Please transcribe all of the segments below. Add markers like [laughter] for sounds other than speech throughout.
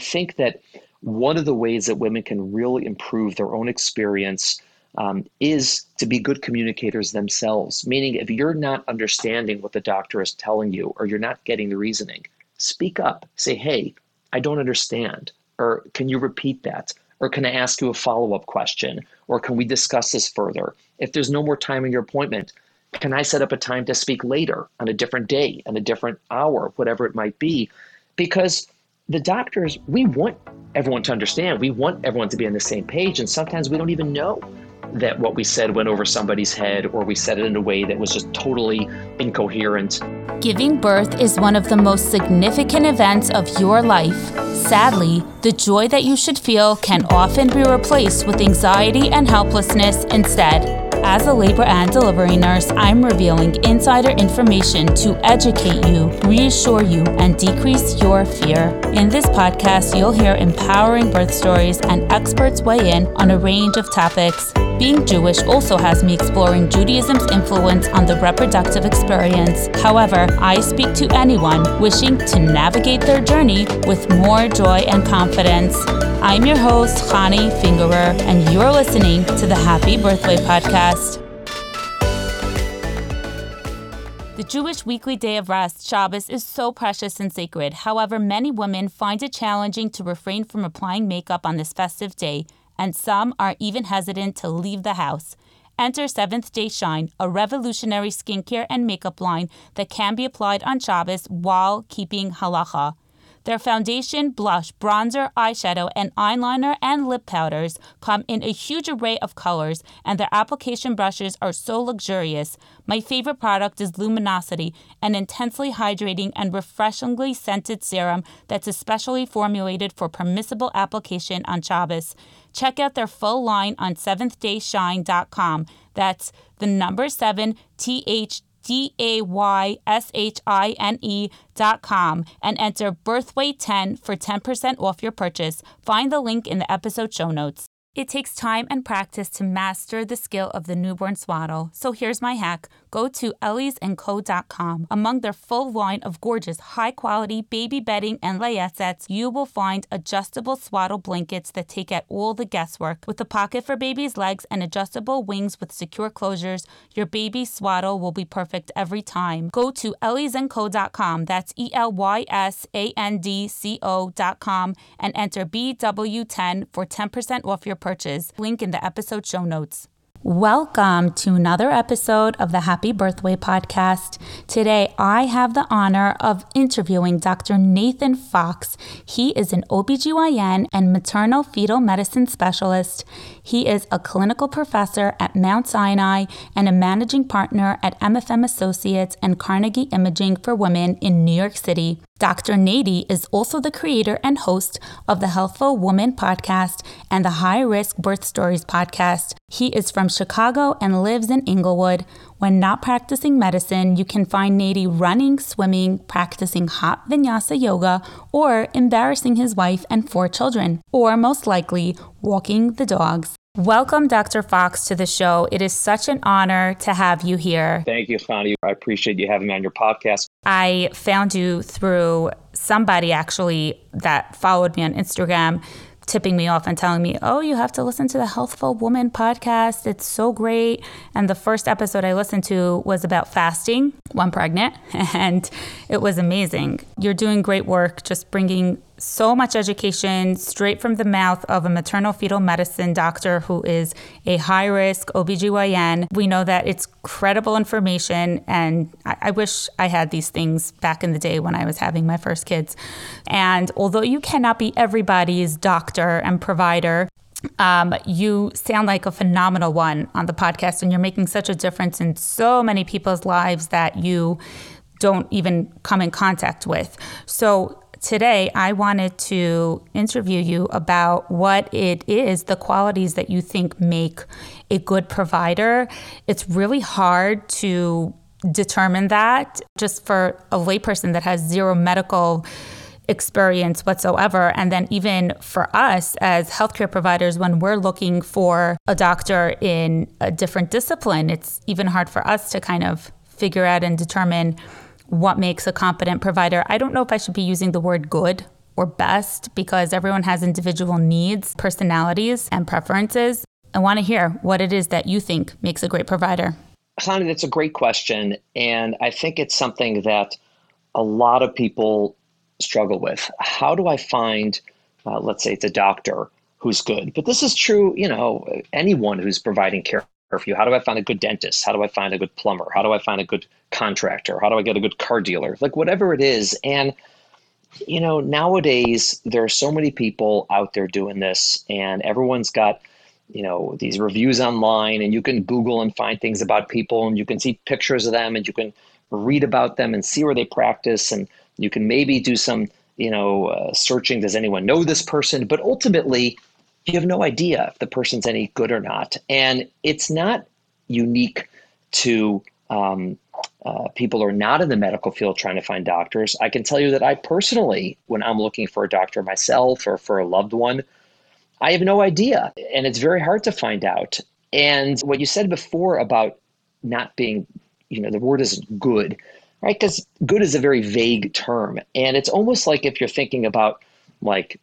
think that one of the ways that women can really improve their own experience um, is to be good communicators themselves. Meaning, if you're not understanding what the doctor is telling you or you're not getting the reasoning, speak up. Say, hey, I don't understand. Or can you repeat that? Or can I ask you a follow up question? Or can we discuss this further? If there's no more time in your appointment, can I set up a time to speak later on a different day, on a different hour, whatever it might be? Because the doctors, we want everyone to understand. We want everyone to be on the same page. And sometimes we don't even know that what we said went over somebody's head or we said it in a way that was just totally incoherent. Giving birth is one of the most significant events of your life. Sadly, the joy that you should feel can often be replaced with anxiety and helplessness instead. As a labor and delivery nurse, I'm revealing insider information to educate you, reassure you, and decrease your fear. In this podcast, you'll hear empowering birth stories and experts weigh in on a range of topics. Being Jewish also has me exploring Judaism's influence on the reproductive experience. However, I speak to anyone wishing to navigate their journey with more joy and confidence. I'm your host, Chani Fingerer, and you're listening to the Happy Birthway Podcast. The Jewish weekly day of rest, Shabbos, is so precious and sacred. However, many women find it challenging to refrain from applying makeup on this festive day, and some are even hesitant to leave the house. Enter Seventh Day Shine, a revolutionary skincare and makeup line that can be applied on Shabbos while keeping halacha. Their foundation, blush, bronzer, eyeshadow, and eyeliner and lip powders come in a huge array of colors, and their application brushes are so luxurious. My favorite product is Luminosity, an intensely hydrating and refreshingly scented serum that's especially formulated for permissible application on Shabbos. Check out their full line on seventhDayShine.com. That's the number seven T H D A Y S H I N E dot com and enter Birthway10 for 10% off your purchase. Find the link in the episode show notes. It takes time and practice to master the skill of the newborn swaddle. So here's my hack. Go to elysandco.com. Among their full line of gorgeous, high quality baby bedding and layette you will find adjustable swaddle blankets that take out all the guesswork. With a pocket for baby's legs and adjustable wings with secure closures, your baby's swaddle will be perfect every time. Go to elysandco.com. That's E L Y S A N D C O.com and enter BW10 for 10% off your purchase. Link in the episode show notes. Welcome to another episode of the Happy Birthway podcast. Today, I have the honor of interviewing Dr. Nathan Fox. He is an OBGYN and maternal fetal medicine specialist. He is a clinical professor at Mount Sinai and a managing partner at MFM Associates and Carnegie Imaging for Women in New York City. Dr. Natie is also the creator and host of the Healthful Woman podcast and the High Risk Birth Stories podcast. He is from Chicago and lives in Englewood. When not practicing medicine, you can find Natie running, swimming, practicing hot vinyasa yoga, or embarrassing his wife and four children, or most likely, walking the dogs. Welcome, Dr. Fox, to the show. It is such an honor to have you here. Thank you, Chani. I appreciate you having me on your podcast. I found you through somebody actually that followed me on Instagram tipping me off and telling me, oh, you have to listen to the Healthful Woman podcast. It's so great. And the first episode I listened to was about fasting when pregnant, [laughs] and it was amazing. You're doing great work just bringing so much education straight from the mouth of a maternal fetal medicine doctor who is a high risk OBGYN. We know that it's credible information, and I, I, wish I had these things back in the day when I was having my first kids. And although you cannot be everybody's doctor and provider, um, you sound like a phenomenal one on the podcast, and you're making such a difference in so many people's lives that you don't even come in contact with. So, today I wanted to interview you about what it is, the qualities that you think make a good provider. It's really hard to determine that just for a layperson that has zero medical experience whatsoever. And then, even for us as healthcare providers, when we're looking for a doctor in a different discipline, it's even hard for us to kind of figure out and determine what makes a competent provider. I don't know if I should be using the word good or best because everyone has individual needs, personalities, and preferences. I want to hear what it is that you think makes a great provider. Chani, that's a great question. And I think it's something that a lot of people struggle with. How do I find, uh, let's say it's a doctor who's good? But this is true, you know, anyone who's providing care you. How do I find a good dentist? How do I find a good plumber? How do I find a good contractor? How do I get a good car dealer? Like whatever it is. And, you know, nowadays there are so many people out there doing this, and everyone's got you know these reviews online and you can google and find things about people and you can see pictures of them and you can read about them and see where they practice and you can maybe do some you know uh, searching does anyone know this person but ultimately you have no idea if the person's any good or not and it's not unique to um, uh, people who are not in the medical field trying to find doctors i can tell you that i personally when i'm looking for a doctor myself or for a loved one I have no idea. And it's very hard to find out. And what you said before about not being, you know, the word isn't good, right? Because good is a very vague term. And it's almost like if you're thinking about like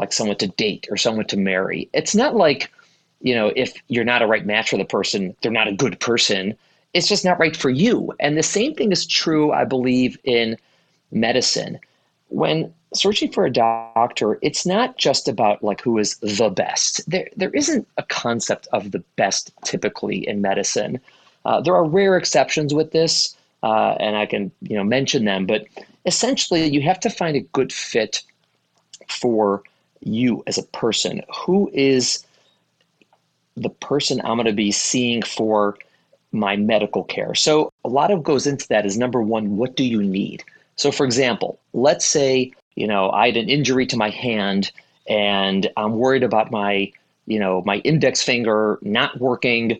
like someone to date or someone to marry. It's not like, you know, if you're not a right match for the person, they're not a good person. It's just not right for you. And the same thing is true, I believe, in medicine. When searching for a doctor, it's not just about like who is the best. There, there isn't a concept of the best typically in medicine. Uh, there are rare exceptions with this, uh, and I can you know mention them. But essentially, you have to find a good fit for you as a person. Who is the person I'm going to be seeing for my medical care? So a lot of goes into that is number one, what do you need? So, for example, let's say you know, I had an injury to my hand and I'm worried about my, you know, my index finger not working,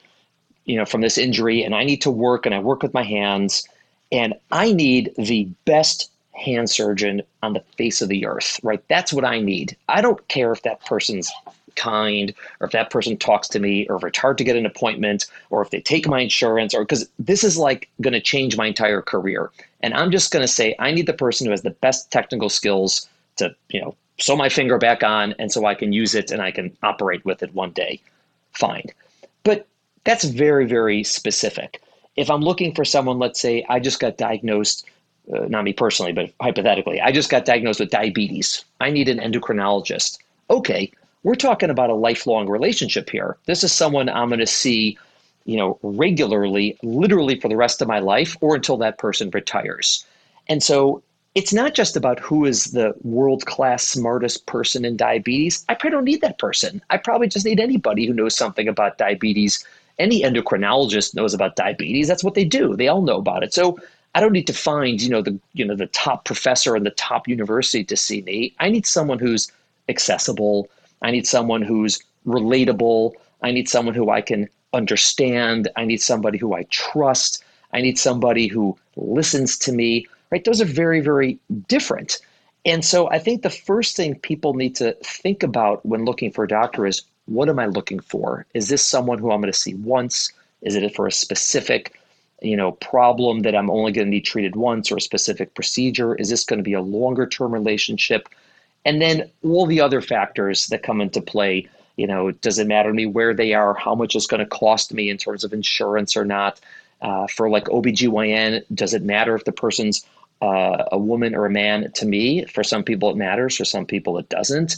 you know, from this injury and I need to work and I work with my hands and I need the best hand surgeon on the face of the earth, right? That's what I need. I don't care if that person's kind or if that person talks to me or if it's hard to get an appointment or if they take my insurance or because this is like going to change my entire career and i'm just going to say i need the person who has the best technical skills to you know sew my finger back on and so i can use it and i can operate with it one day fine but that's very very specific if i'm looking for someone let's say i just got diagnosed uh, not me personally but hypothetically i just got diagnosed with diabetes i need an endocrinologist okay we're talking about a lifelong relationship here. This is someone I'm going to see, you know, regularly, literally for the rest of my life or until that person retires. And so it's not just about who is the world class smartest person in diabetes. I probably don't need that person. I probably just need anybody who knows something about diabetes. Any endocrinologist knows about diabetes. That's what they do. They all know about it. So I don't need to find, you know, the you know the top professor in the top university to see me. I need someone who's accessible, I need someone who's relatable. I need someone who I can understand. I need somebody who I trust. I need somebody who listens to me, right? Those are very, very different. And so I think the first thing people need to think about when looking for a doctor is what am I looking for? Is this someone who I'm going to see once? Is it for a specific, you know, problem that I'm only going to need treated once or a specific procedure? Is this going to be a longer term relationship? And then all the other factors that come into play. You know, does it matter to me where they are, how much it's going to cost me in terms of insurance or not? Uh, for like OBGYN, does it matter if the person's uh, a woman or a man to me? For some people, it matters. For some people, it doesn't.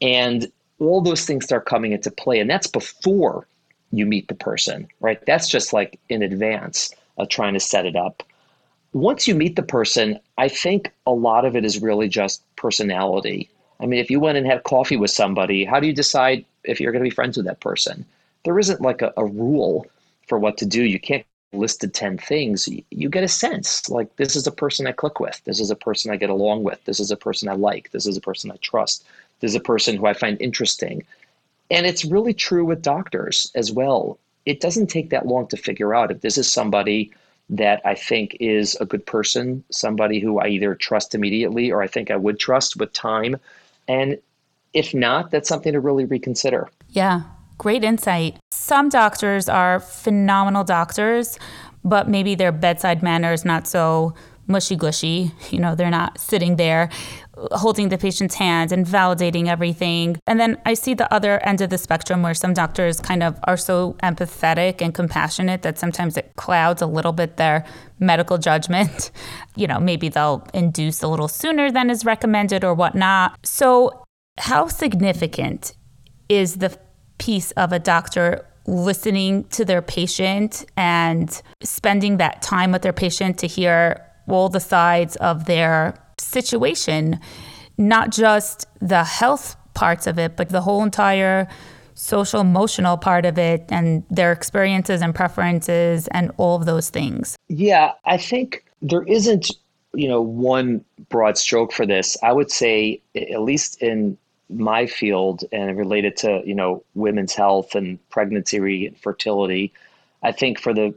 And all those things start coming into play. And that's before you meet the person, right? That's just like in advance of trying to set it up once you meet the person, I think a lot of it is really just personality. I mean, if you went and had coffee with somebody, how do you decide if you're going to be friends with that person? There isn't like a, a rule for what to do. You can't list the 10 things. You get a sense like this is a person I click with. This is a person I get along with. This is a person I like. This is a person I trust. This is a person who I find interesting. And it's really true with doctors as well. It doesn't take that long to figure out if this is somebody that I think is a good person, somebody who I either trust immediately or I think I would trust with time. And if not, that's something to really reconsider. Yeah, great insight. Some doctors are phenomenal doctors, but maybe their bedside manner is not so mushy gushy. You know, they're not sitting there holding the patient's hand and validating everything. And then I see the other end of the spectrum where some doctors kind of are so empathetic and compassionate that sometimes it clouds a little bit their medical judgment. [laughs] You know, maybe they'll induce a little sooner than is recommended or whatnot. So, how significant is the piece of a doctor listening to their patient and spending that time with their patient to hear all the sides of their situation, not just the health parts of it, but the whole entire social emotional part of it and their experiences and preferences and all of those things. Yeah, I think there isn't, you know, one broad stroke for this. I would say at least in my field and related to, you know, women's health and pregnancy and fertility, I think for the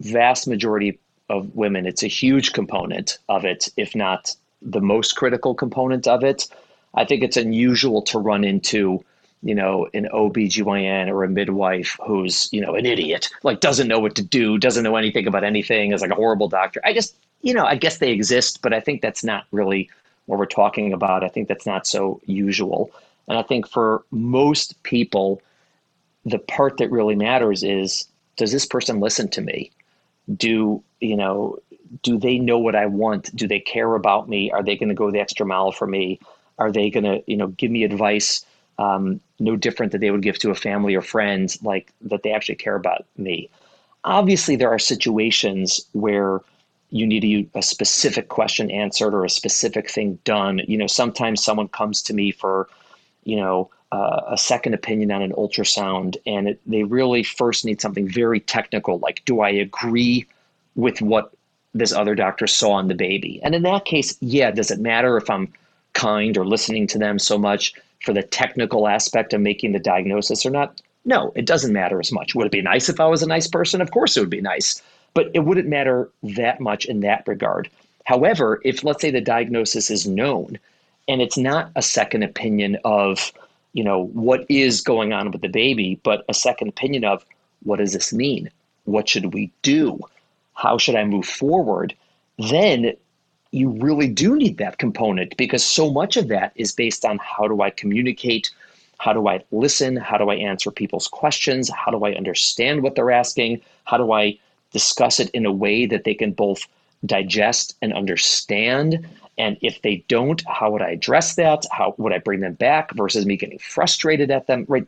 vast majority of women, it's a huge component of it, if not the most critical component of it. I think it's unusual to run into, you know, an OBGYN or a midwife who's, you know, an idiot, like doesn't know what to do, doesn't know anything about anything, is like a horrible doctor. I just, you know, I guess they exist, but I think that's not really what we're talking about. I think that's not so usual. And I think for most people, the part that really matters is does this person listen to me? Do, you know, do they know what I want? Do they care about me? Are they going to go the extra mile for me? Are they going to, you know, give me advice um, no different that they would give to a family or friends, like that they actually care about me? Obviously, there are situations where you need a, a specific question answered or a specific thing done. You know, sometimes someone comes to me for, you know, uh, a second opinion on an ultrasound, and it, they really first need something very technical, like, do I agree with what this other doctor saw on the baby. And in that case, yeah, does it matter if I'm kind or listening to them so much for the technical aspect of making the diagnosis or not? No, it doesn't matter as much. Would it be nice if I was a nice person? Of course it would be nice, but it wouldn't matter that much in that regard. However, if let's say the diagnosis is known and it's not a second opinion of, you know, what is going on with the baby, but a second opinion of what does this mean? What should we do? How should I move forward, then you really do need that component because so much of that is based on how do I communicate, how do I listen, how do I answer people's questions, how do I understand what they're asking, how do I discuss it in a way that they can both digest and understand. And if they don't, how would I address that? How would I bring them back versus me getting frustrated at them? Right.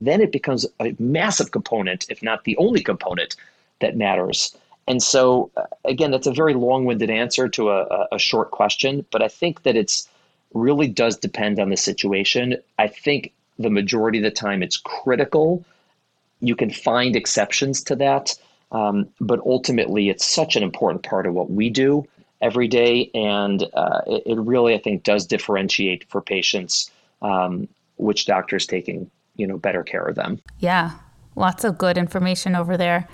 Then it becomes a massive component, if not the only component that matters. And so, uh, again, that's a very long winded answer to a, a short question, but I think that it's really does depend on the situation. I think the majority of the time it's critical. You can find exceptions to that, um, but ultimately it's such an important part of what we do every day, and uh, it, it, really I think does differentiate for patients um, which is taking you know better care of them. Yeah, lots of good information over there.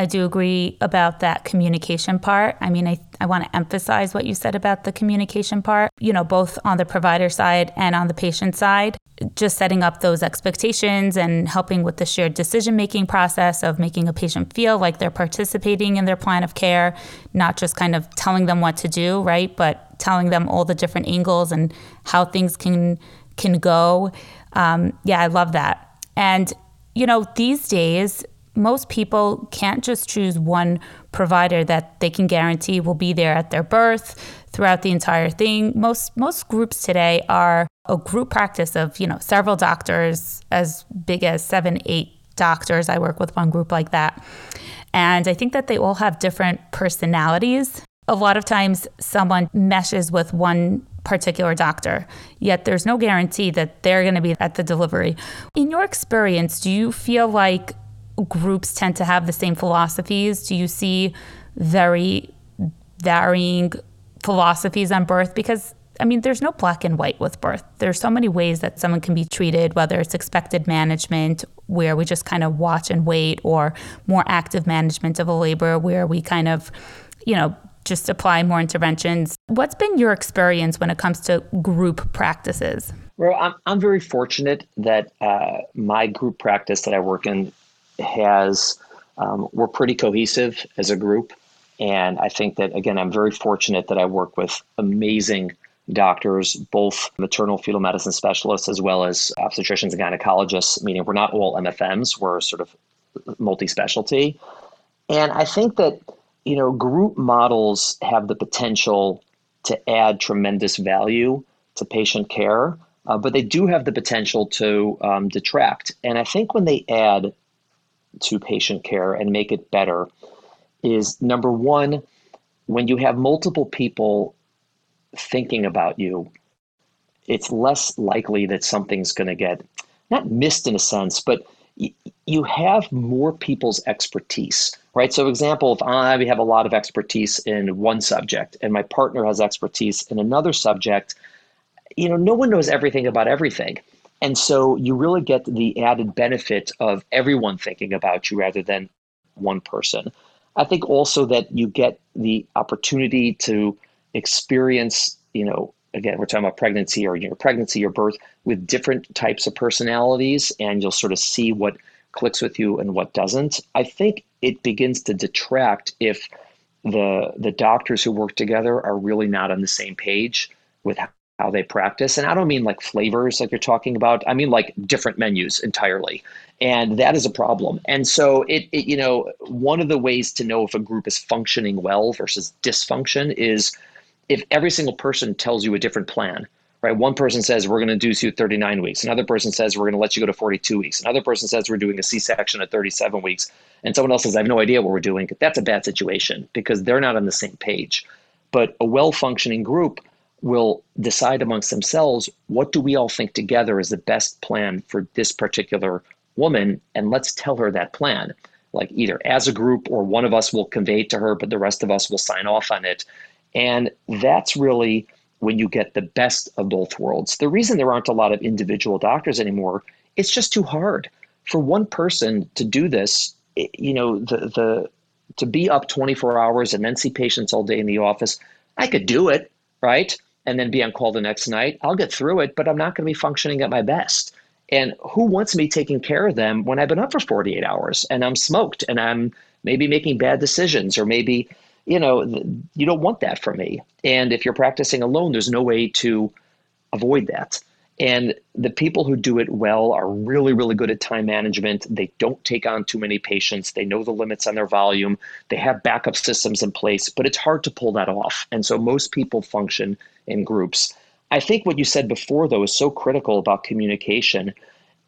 I do agree about that communication part. I mean, I, I want to emphasize what you said about the communication part, you know, both on the provider side and on the patient side. Just setting up those expectations and helping with the shared decision making process of making a patient feel like they're participating in their plan of care, not just kind of telling them what to do, right? But telling them all the different angles and how things can can go. Um, yeah, I love that. And you know, these days, most people can't just choose one provider that they can guarantee will be there at their birth throughout the entire thing. Most most groups today are a group practice of, you know, several doctors as big as 7 8 doctors. I work with one group like that. And I think that they all have different personalities. A lot of times someone meshes with one particular doctor, yet there's no guarantee that they're going to be at the delivery. In your experience, do you feel like groups tend to have the same philosophies? Do you see very varying philosophies on birth? Because I mean, there's no black and white with birth. There's so many ways that someone can be treated, whether it's expectant management, where we just kind of watch and wait, or more active management of a labor, where we kind of, you know, just apply more interventions. What's been your experience when it comes to group practices? Well, I'm, I'm very fortunate that uh, my group practice that I work in has um, we're pretty cohesive as a group, and I think that again I'm very fortunate that I work with amazing doctors, both maternal fetal medicine specialists as well as obstetricians and gynecologists, meaning we're not all MFMs, we're sort of multi specialty. And I think that, you know, group models have the potential to add tremendous value to patient care, uh, but they do have the potential to um, detract. And I think when they add to patient care and make it better, is number one, when you have multiple people thinking about you, it's less likely that something's going to get not missed in a sense, but you have more people's expertise, right? So, example, if I have a lot of expertise in one subject and my partner has expertise in another subject, you know, no one knows everything about everything. And so you really get the added benefit of everyone thinking about you rather than one person. I think also that you get the opportunity to experience, you know, again, we're talking about pregnancy or your pregnancy or birth with different types of personalities, and you'll sort of see what clicks with you and what doesn't. I think it begins to detract if the the doctors who work together are really not on the same page with how they practice. And I don't mean like flavors like you're talking about. I mean like different menus entirely. And that is a problem. And so it, it you know, one of the ways to know if a group is functioning well versus dysfunction is if every single person tells you a different plan. Right. One person says we're going to induce you 39 weeks. Another person says we're going to let you go to 42 weeks. Another person says we're doing a C-section at 37 weeks. And someone else says I have no idea what we're doing. That's a bad situation because they're not on the same page. But a well-functioning group will decide amongst themselves what do we all think together is the best plan for this particular woman? And let's tell her that plan. Like either as a group or one of us will convey it to her but the rest of us will sign off on it. And that's really when you get the best of both worlds. The reason there aren't a lot of individual doctors anymore it's just too hard. For one person to do this you know the the to be up 24 hours and then see patients all day in the office i could do it right and then be on call the next night. I'll get through it, but I'm not going to be functioning at my best. And who wants me taking care of them when I've been up for 48 hours and I'm smoked and I'm maybe making bad decisions or maybe, you know, you don't want that for me. And if you're practicing alone, there's no way to avoid that. And the people who do it well are really, really good at time management. They don't take on too many patients. They know the limits on their volume. They have backup systems in place, but it's hard to pull that off. And so most people function in groups. I think what you said before, though, is so critical about communication.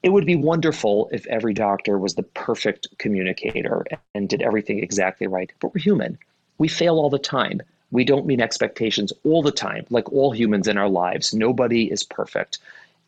It would be wonderful if every doctor was the perfect communicator and did everything exactly right. But we're human. We fail all the time. We don't meet expectations all the time, like all humans in our lives. Nobody is perfect.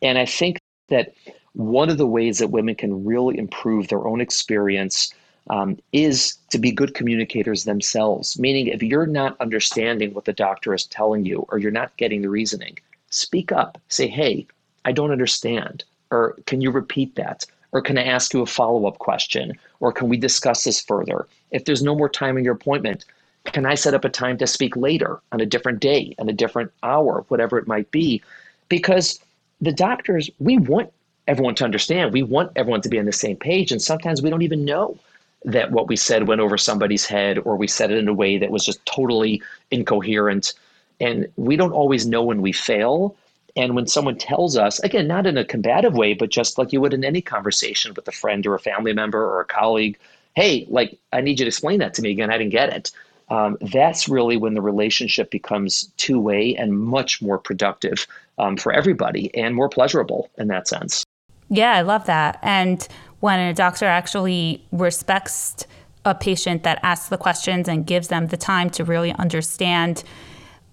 And I think that one of the ways that women can really improve their own experience um, is to be good communicators themselves. Meaning, if you're not understanding what the doctor is telling you or you're not getting the reasoning, speak up. Say, hey, I don't understand. Or can you repeat that? Or can I ask you a follow up question? Or can we discuss this further? If there's no more time in your appointment, can I set up a time to speak later on a different day, on a different hour, whatever it might be? Because the doctors, we want everyone to understand. We want everyone to be on the same page. And sometimes we don't even know that what we said went over somebody's head or we said it in a way that was just totally incoherent. And we don't always know when we fail. And when someone tells us, again, not in a combative way, but just like you would in any conversation with a friend or a family member or a colleague, hey, like, I need you to explain that to me again. I didn't get it um, that's really when the relationship becomes two way and much more productive um, for everybody and more pleasurable in that sense. Yeah, I love that. And when a doctor actually respects a patient that asks the questions and gives them the time to really understand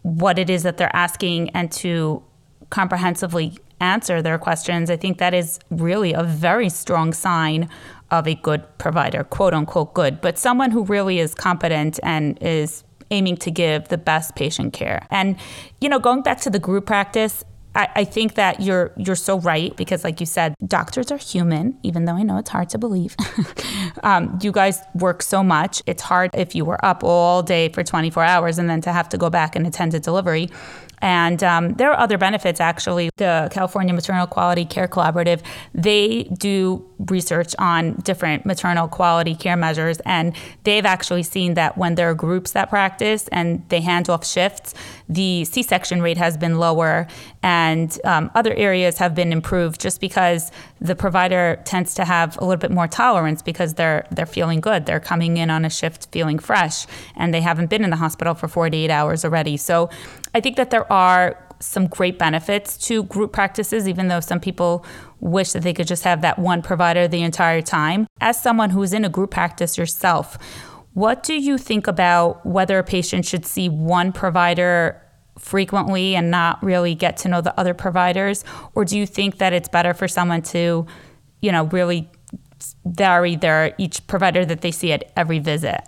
what it is that they're asking and to comprehensively answer their questions, I think that is really a very strong sign of a good provider, quote unquote good, but someone who really is competent and is aiming to give the best patient care. And, you know, going back to the group practice, I, I, think that you're you're so right because, like you said, doctors are human. Even though I know it's hard to believe, [laughs] um, you guys work so much. It's hard if you were up all day for 24 hours and then to have to go back and attend a delivery. And um, there are other benefits, actually. The California Maternal Quality Care Collaborative, they do research on different maternal quality care measures. And they've actually seen that when there are groups that practice and they hand off shifts, the C section rate has been lower and um, other areas have been improved just because the provider tends to have a little bit more tolerance because they're, they're feeling good. They're coming in on a shift feeling fresh and they haven't been in the hospital for 48 hours already. So I think that there are some great benefits to group practices, even though some people wish that they could just have that one provider the entire time. As someone who's in a group practice yourself, what do you think about whether a patient should see one provider frequently and not really get to know the other providers? Or do you think that it's better for someone to, you know, really vary their each provider that they see at every visit?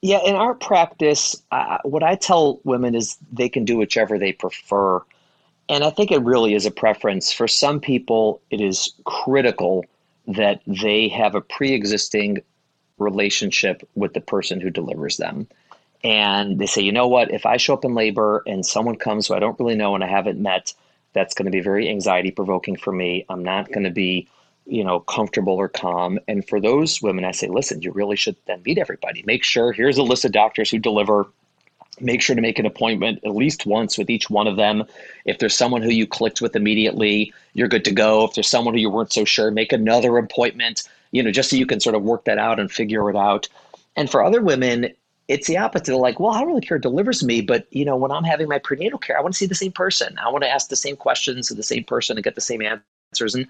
Yeah, in our practice, uh, what I tell women is they can do whichever they prefer. And I think it really is a preference. For some people, it is critical that they have a pre existing relationship with the person who delivers them. And they say, you know what, if I show up in labor and someone comes who I don't really know and I haven't met, that's going to be very anxiety provoking for me. I'm not going to be, you know, comfortable or calm. And for those women, I say, listen, you really should then meet everybody. Make sure here's a list of doctors who deliver. Make sure to make an appointment at least once with each one of them. If there's someone who you clicked with immediately, you're good to go. If there's someone who you weren't so sure, make another appointment you know, just so you can sort of work that out and figure it out. And for other women, it's the opposite. They're like, well, I don't really care. It delivers me, but you know, when I'm having my prenatal care, I want to see the same person. I want to ask the same questions to the same person and get the same answers. And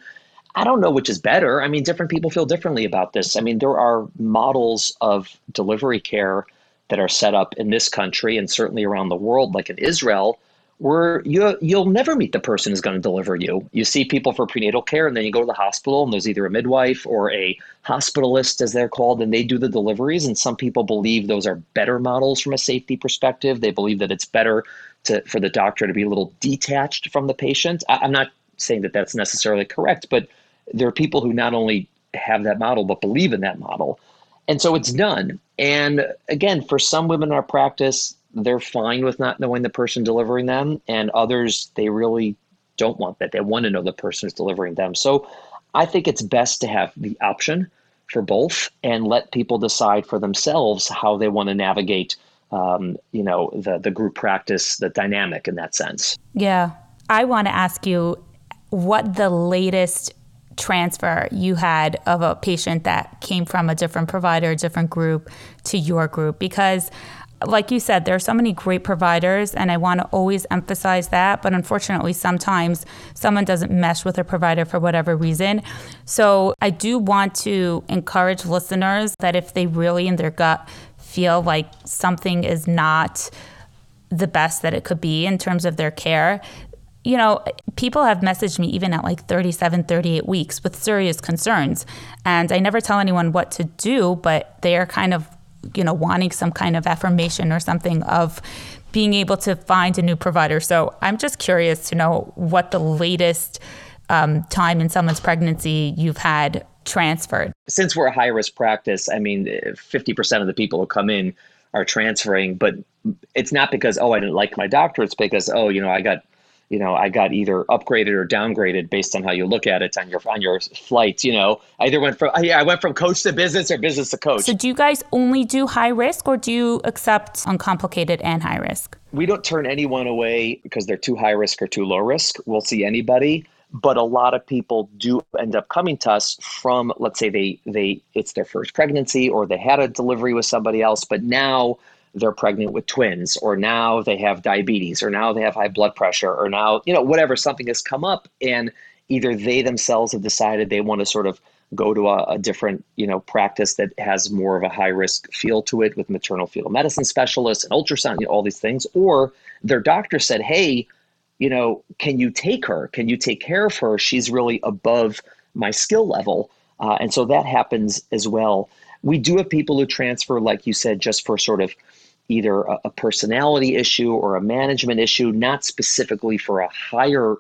I don't know which is better. I mean, different people feel differently about this. I mean, there are models of delivery care that are set up in this country and certainly around the world, like in Israel, where you you'll never meet the person who's going to deliver you. You see people for prenatal care, and then you go to the hospital, and there's either a midwife or a hospitalist, as they're called, and they do the deliveries. And some people believe those are better models from a safety perspective. They believe that it's better to for the doctor to be a little detached from the patient. I, I'm not saying that that's necessarily correct, but there are people who not only have that model but believe in that model. And so it's done. And again, for some women in our practice, they're fine with not knowing the person delivering them, and others they really don't want that. They want to know the person who's delivering them. So I think it's best to have the option for both and let people decide for themselves how they want to navigate um, you know the the group practice the dynamic in that sense yeah i want to ask you what the latest transfer you had of a patient that came from a different provider, a different group to your group because like you said, there are so many great providers, and I want to always emphasize that. But unfortunately, sometimes someone doesn't mesh with a provider for whatever reason. So I do want to encourage listeners that if they really in their gut feel like something is not the best that it could be in terms of their care, you know, people have messaged me even at like 37, 38 weeks with serious concerns. And I never tell anyone what to do, but they are kind of you know, wanting some kind of affirmation or something of being able to find a new provider. So I'm just curious to know what the latest um, time in someone's pregnancy you've had transferred. Since we're a high risk practice, I mean, 50% of the people who come in are transferring, but it's not because, oh, I didn't like my doctor. It's because, oh, you know, I got you know, I got either upgraded or downgraded based on how you look at it on your on your flights. You know, I either went from yeah, I went from coach to business or business to coach. So, do you guys only do high risk, or do you accept uncomplicated and high risk? We don't turn anyone away because they're too high risk or too low risk. We'll see anybody, but a lot of people do end up coming to us from, let's say they they it's their first pregnancy or they had a delivery with somebody else, but now they're pregnant with twins or now they have diabetes or now they have high blood pressure or now you know whatever something has come up and either they themselves have decided they want to sort of go to a, a, different you know practice that has more of a high risk feel to it with maternal fetal medicine specialists and ultrasound you know, all these things or their doctor said hey you know can you take her? Can you take care of her? She's really above my skill level. Uh, and so that happens as well. We do have people who transfer like you said just for sort of either a, a personality issue or a management issue, not specifically for a higher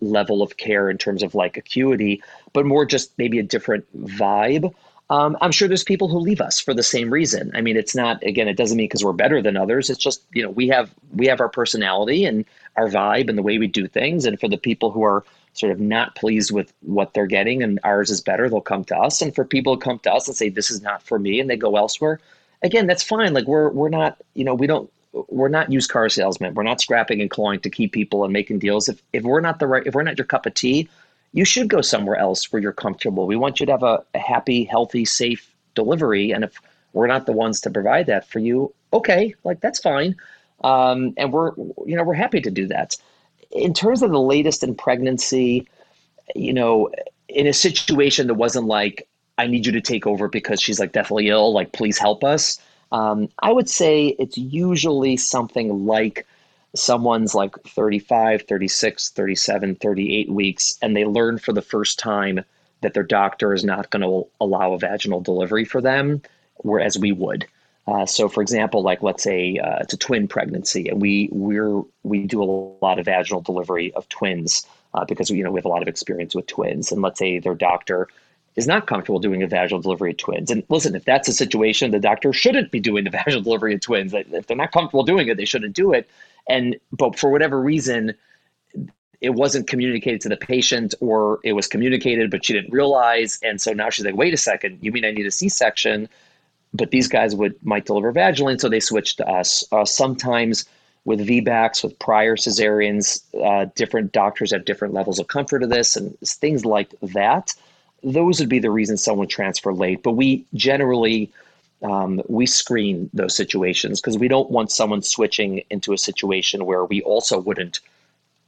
level of care in terms of like acuity, but more just maybe a different vibe. Um, I'm sure there's people who leave us for the same reason. I mean, it's not again, it doesn't mean because we're better than others. It's just you know we have we have our personality and our vibe and the way we do things. And for the people who are sort of not pleased with what they're getting and ours is better, they'll come to us. And for people to come to us and say this is not for me and they go elsewhere, again, that's fine. Like we're we're not, you know, we don't we're not used car salesmen. We're not scrapping and clawing to keep people and making deals. If if we're not the right, if we're not your cup of tea, you should go somewhere else where you're comfortable. We want you to have a, a happy, healthy, safe delivery. And if we're not the ones to provide that for you, okay, like that's fine. Um, and we're you know we're happy to do that. In terms of the latest in pregnancy, you know, in a situation that wasn't like I need you to take over because she's like deathly ill, like please help us. Um, I would say it's usually something like someone's like 35, 36, 37, 38 weeks, and they learn for the first time that their doctor is not going to allow a vaginal delivery for them, whereas we would. Uh, so, for example, like let's say uh, it's a twin pregnancy, and we we're we do a lot of vaginal delivery of twins uh, because you know we have a lot of experience with twins, and let's say their doctor is not comfortable doing a vaginal delivery of twins. And listen, if that's a situation, the doctor shouldn't be doing the [laughs] vaginal delivery of twins. If they're not comfortable doing it, they shouldn't do it. And but for whatever reason, it wasn't communicated to the patient, or it was communicated but she didn't realize. And so now she's like, "Wait a second, you mean I need a C-section?" But these guys would might deliver vaginally, and so they switched to us. Uh, sometimes with VBACs, with prior cesareans, uh, different doctors have different levels of comfort of this, and things like that those would be the reasons someone transfer late. But we generally um, we screen those situations because we don't want someone switching into a situation where we also wouldn't,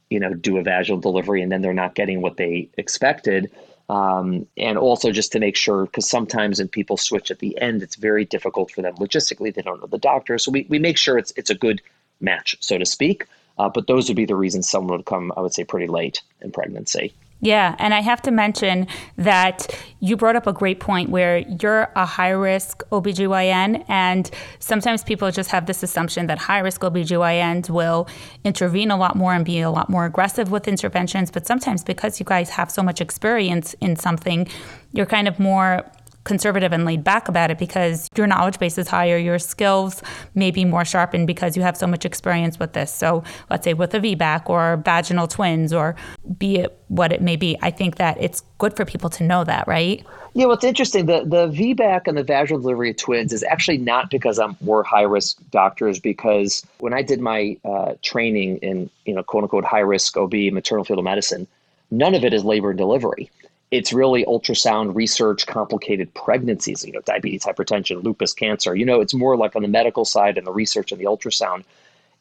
you know, do a vaginal delivery and then they're not getting what they expected. Um, and also just to make sure, because sometimes when people switch at the end, it's very difficult for them logistically. They don't know the doctor, so we, we make sure it's it's a good match, so to speak. Uh, but those would be the reasons someone would come, I would say, pretty late in pregnancy. Yeah, and I have to mention that you brought up a great point where you're a high risk OBGYN, and sometimes people just have this assumption that high risk OBGYNs will intervene a lot more and be a lot more aggressive with interventions. But sometimes, because you guys have so much experience in something, you're kind of more conservative and laid back about it because your knowledge base is higher, your skills may be more sharpened because you have so much experience with this. So, let's say with a VBAC or vaginal twins or be it what it may be, I think that it's good for people to know that, right? Yeah, what's interesting, the, the VBAC and the vaginal delivery of twins is actually not because I'm we're high risk doctors, because when I did my uh, training in, you know, quote unquote high risk OB maternal fetal medicine, none of it is labor and delivery it's really ultrasound research, complicated pregnancies, you know, diabetes, hypertension, lupus, cancer. You know, it's more like on the medical side and the research and the ultrasound.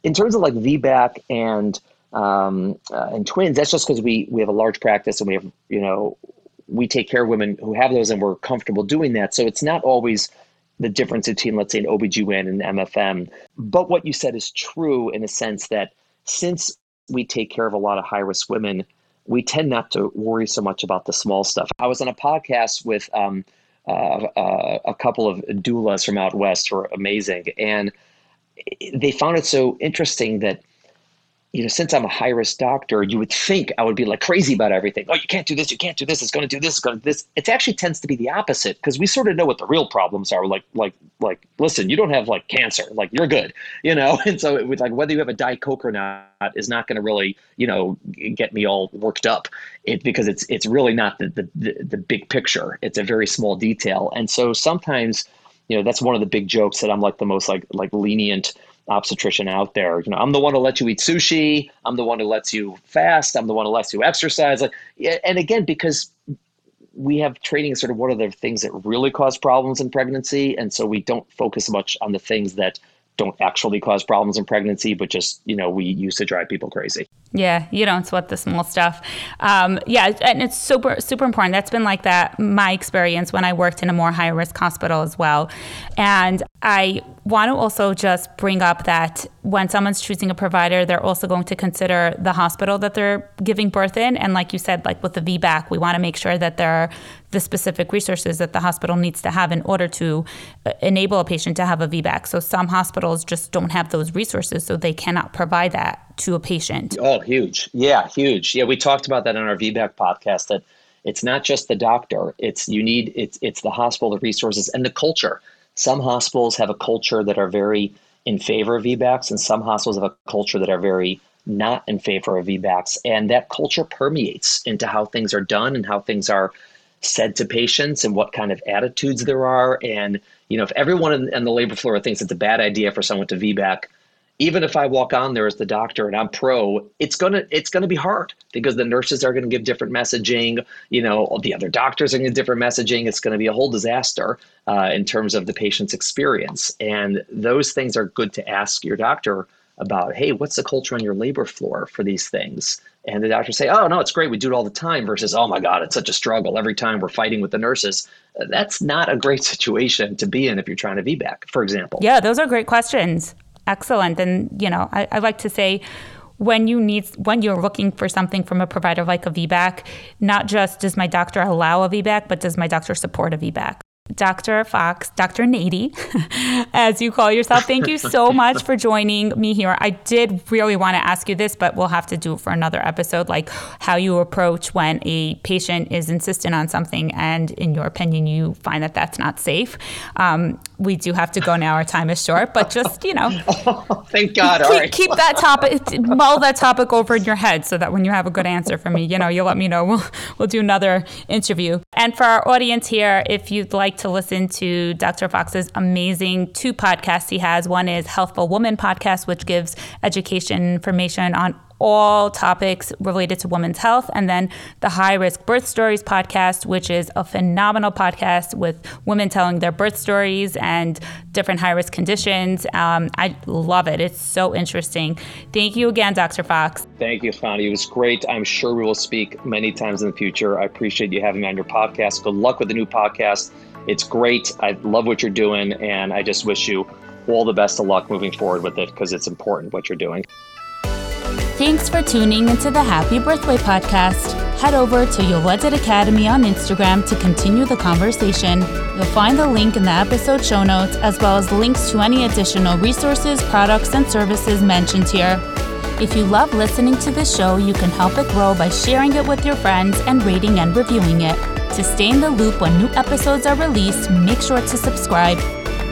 In terms of like VBAC and um, uh, and twins, that's just because we we have a large practice and we have you know we take care of women who have those and we're comfortable doing that. So it's not always the difference between let's say an OBGYN and an MFM. But what you said is true in a sense that since we take care of a lot of high risk women we tend not to worry so much about the small stuff. I was on a podcast with um, uh, uh, a couple of doulas from out west who are amazing, and they found it so interesting that you know, since I'm a high risk doctor, you would think I would be like crazy about everything. Oh, you can't do this, you can't do this, it's going to do this, it's to do this. It actually tends to be the opposite because we sort of know what the real problems are. Like, like, like, listen, you don't have like cancer, like you're good, you know. [laughs] And so it was like whether you have a diet coke or not is not going to really, you know, get me all worked up. It because it's it's really not the, the the the big picture. It's a very small detail, and so sometimes, you know, that's one of the big jokes that I'm like the most like like lenient obstetrician out there. You know, I'm the one who lets you eat sushi. I'm the one who lets you fast. I'm the one who lets you exercise. Like, and again, because we have training sort of what are the things that really cause problems in pregnancy, and so we don't focus much on the things that don't actually cause problems in pregnancy, but just you know we used to drive people crazy. Yeah, you don't sweat the small stuff. Um, yeah, and it's super super important. That's been like that my experience when I worked in a more high risk hospital as well. And I want to also just bring up that when someone's choosing a provider, they're also going to consider the hospital that they're giving birth in. And like you said, like with the VBAC, we want to make sure that there are the specific resources that the hospital needs to have in order to uh, enable a patient to have a VBAC. So some hospitals just don't have those resources, so they cannot provide that to a patient. Oh, huge. Yeah, huge. Yeah, we talked about that on our VBAC podcast that it's not just the doctor, it's you need it's it's the hospital, the resources and the culture some hospitals have a culture that are very in favor of VBACs, and some hospitals have a culture that are very not in favor of VBACs. And that culture permeates into how things are done and how things are said to patients and what kind of attitudes there are. And, you know, if everyone in, in the labor floor thinks it's a bad idea for someone to VBAC, even if I walk on there as the doctor and I'm pro, it's gonna it's gonna be hard because the nurses are gonna give different messaging. You know, the other doctors are gonna give different messaging. It's gonna be a whole disaster uh, in terms of the patient's experience. And those things are good to ask your doctor about. Hey, what's the culture on your labor floor for these things? And the doctors say, "Oh no, it's great. We do it all the time." Versus, "Oh my God, it's such a struggle every time we're fighting with the nurses." Uh, that's not a great [laughs] situation to be in if you're trying to VBAC, for example. Yeah, those are great questions excellent. And, you know, I, I like to say, when you need when you're looking for something from a provider like a VBAC, not just does my doctor allow a VBAC, but does my doctor support a VBAC? Dr. Fox, Dr. Natie, [laughs] as you call yourself. Thank you so [laughs] much for joining me here. I did really want to ask you this, but we'll have to do it for another episode, like how you approach when a patient is insistent on something and, in your opinion, you find that that's not safe. Um, we do have to go now. Our time is short, but just, you know. [laughs] oh, thank God. Keep, All right. keep that topic, mull that topic over in your head so that when you have a good answer for me, you know, you'll let me know. We'll, we'll do another interview. And for our audience here, if you'd like like to listen to Dr. Fox's amazing two podcasts he has. One is Healthful Woman podcast, which gives education information on all topics related to women's health. And then the High Risk Birth Stories podcast, which is a phenomenal podcast with women telling their birth stories and different high risk conditions. Um, I love it. It's so interesting. Thank you again, Dr. Fox. Thank you, Chani. It was great. I'm sure we will speak many times in the future. I appreciate you having me on your podcast. Good luck with the new podcast. It's great. I love what you're doing, and I just wish you all the best of luck moving forward with it because it's important what you're doing. Thanks for tuning into the Happy Birthway podcast. Head over to Yoledet Academy on Instagram to continue the conversation. You'll find the link in the episode show notes, as well as links to any additional resources, products, and services mentioned here. If you love listening to this show, you can help it grow by sharing it with your friends and rating and reviewing it. To stay in the loop when new episodes are released, make sure to subscribe.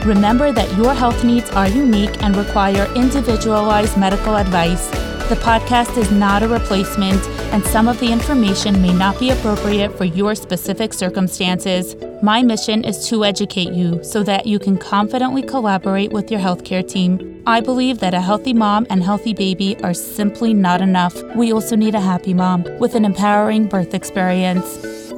Remember that your health needs are unique and require individualized medical advice. The podcast is not a replacement, and some of the information may not be appropriate for your specific circumstances. My mission is to educate you so that you can confidently collaborate with your healthcare team. I believe that a healthy mom and healthy baby are simply not enough. We also need a happy mom with an empowering birth experience.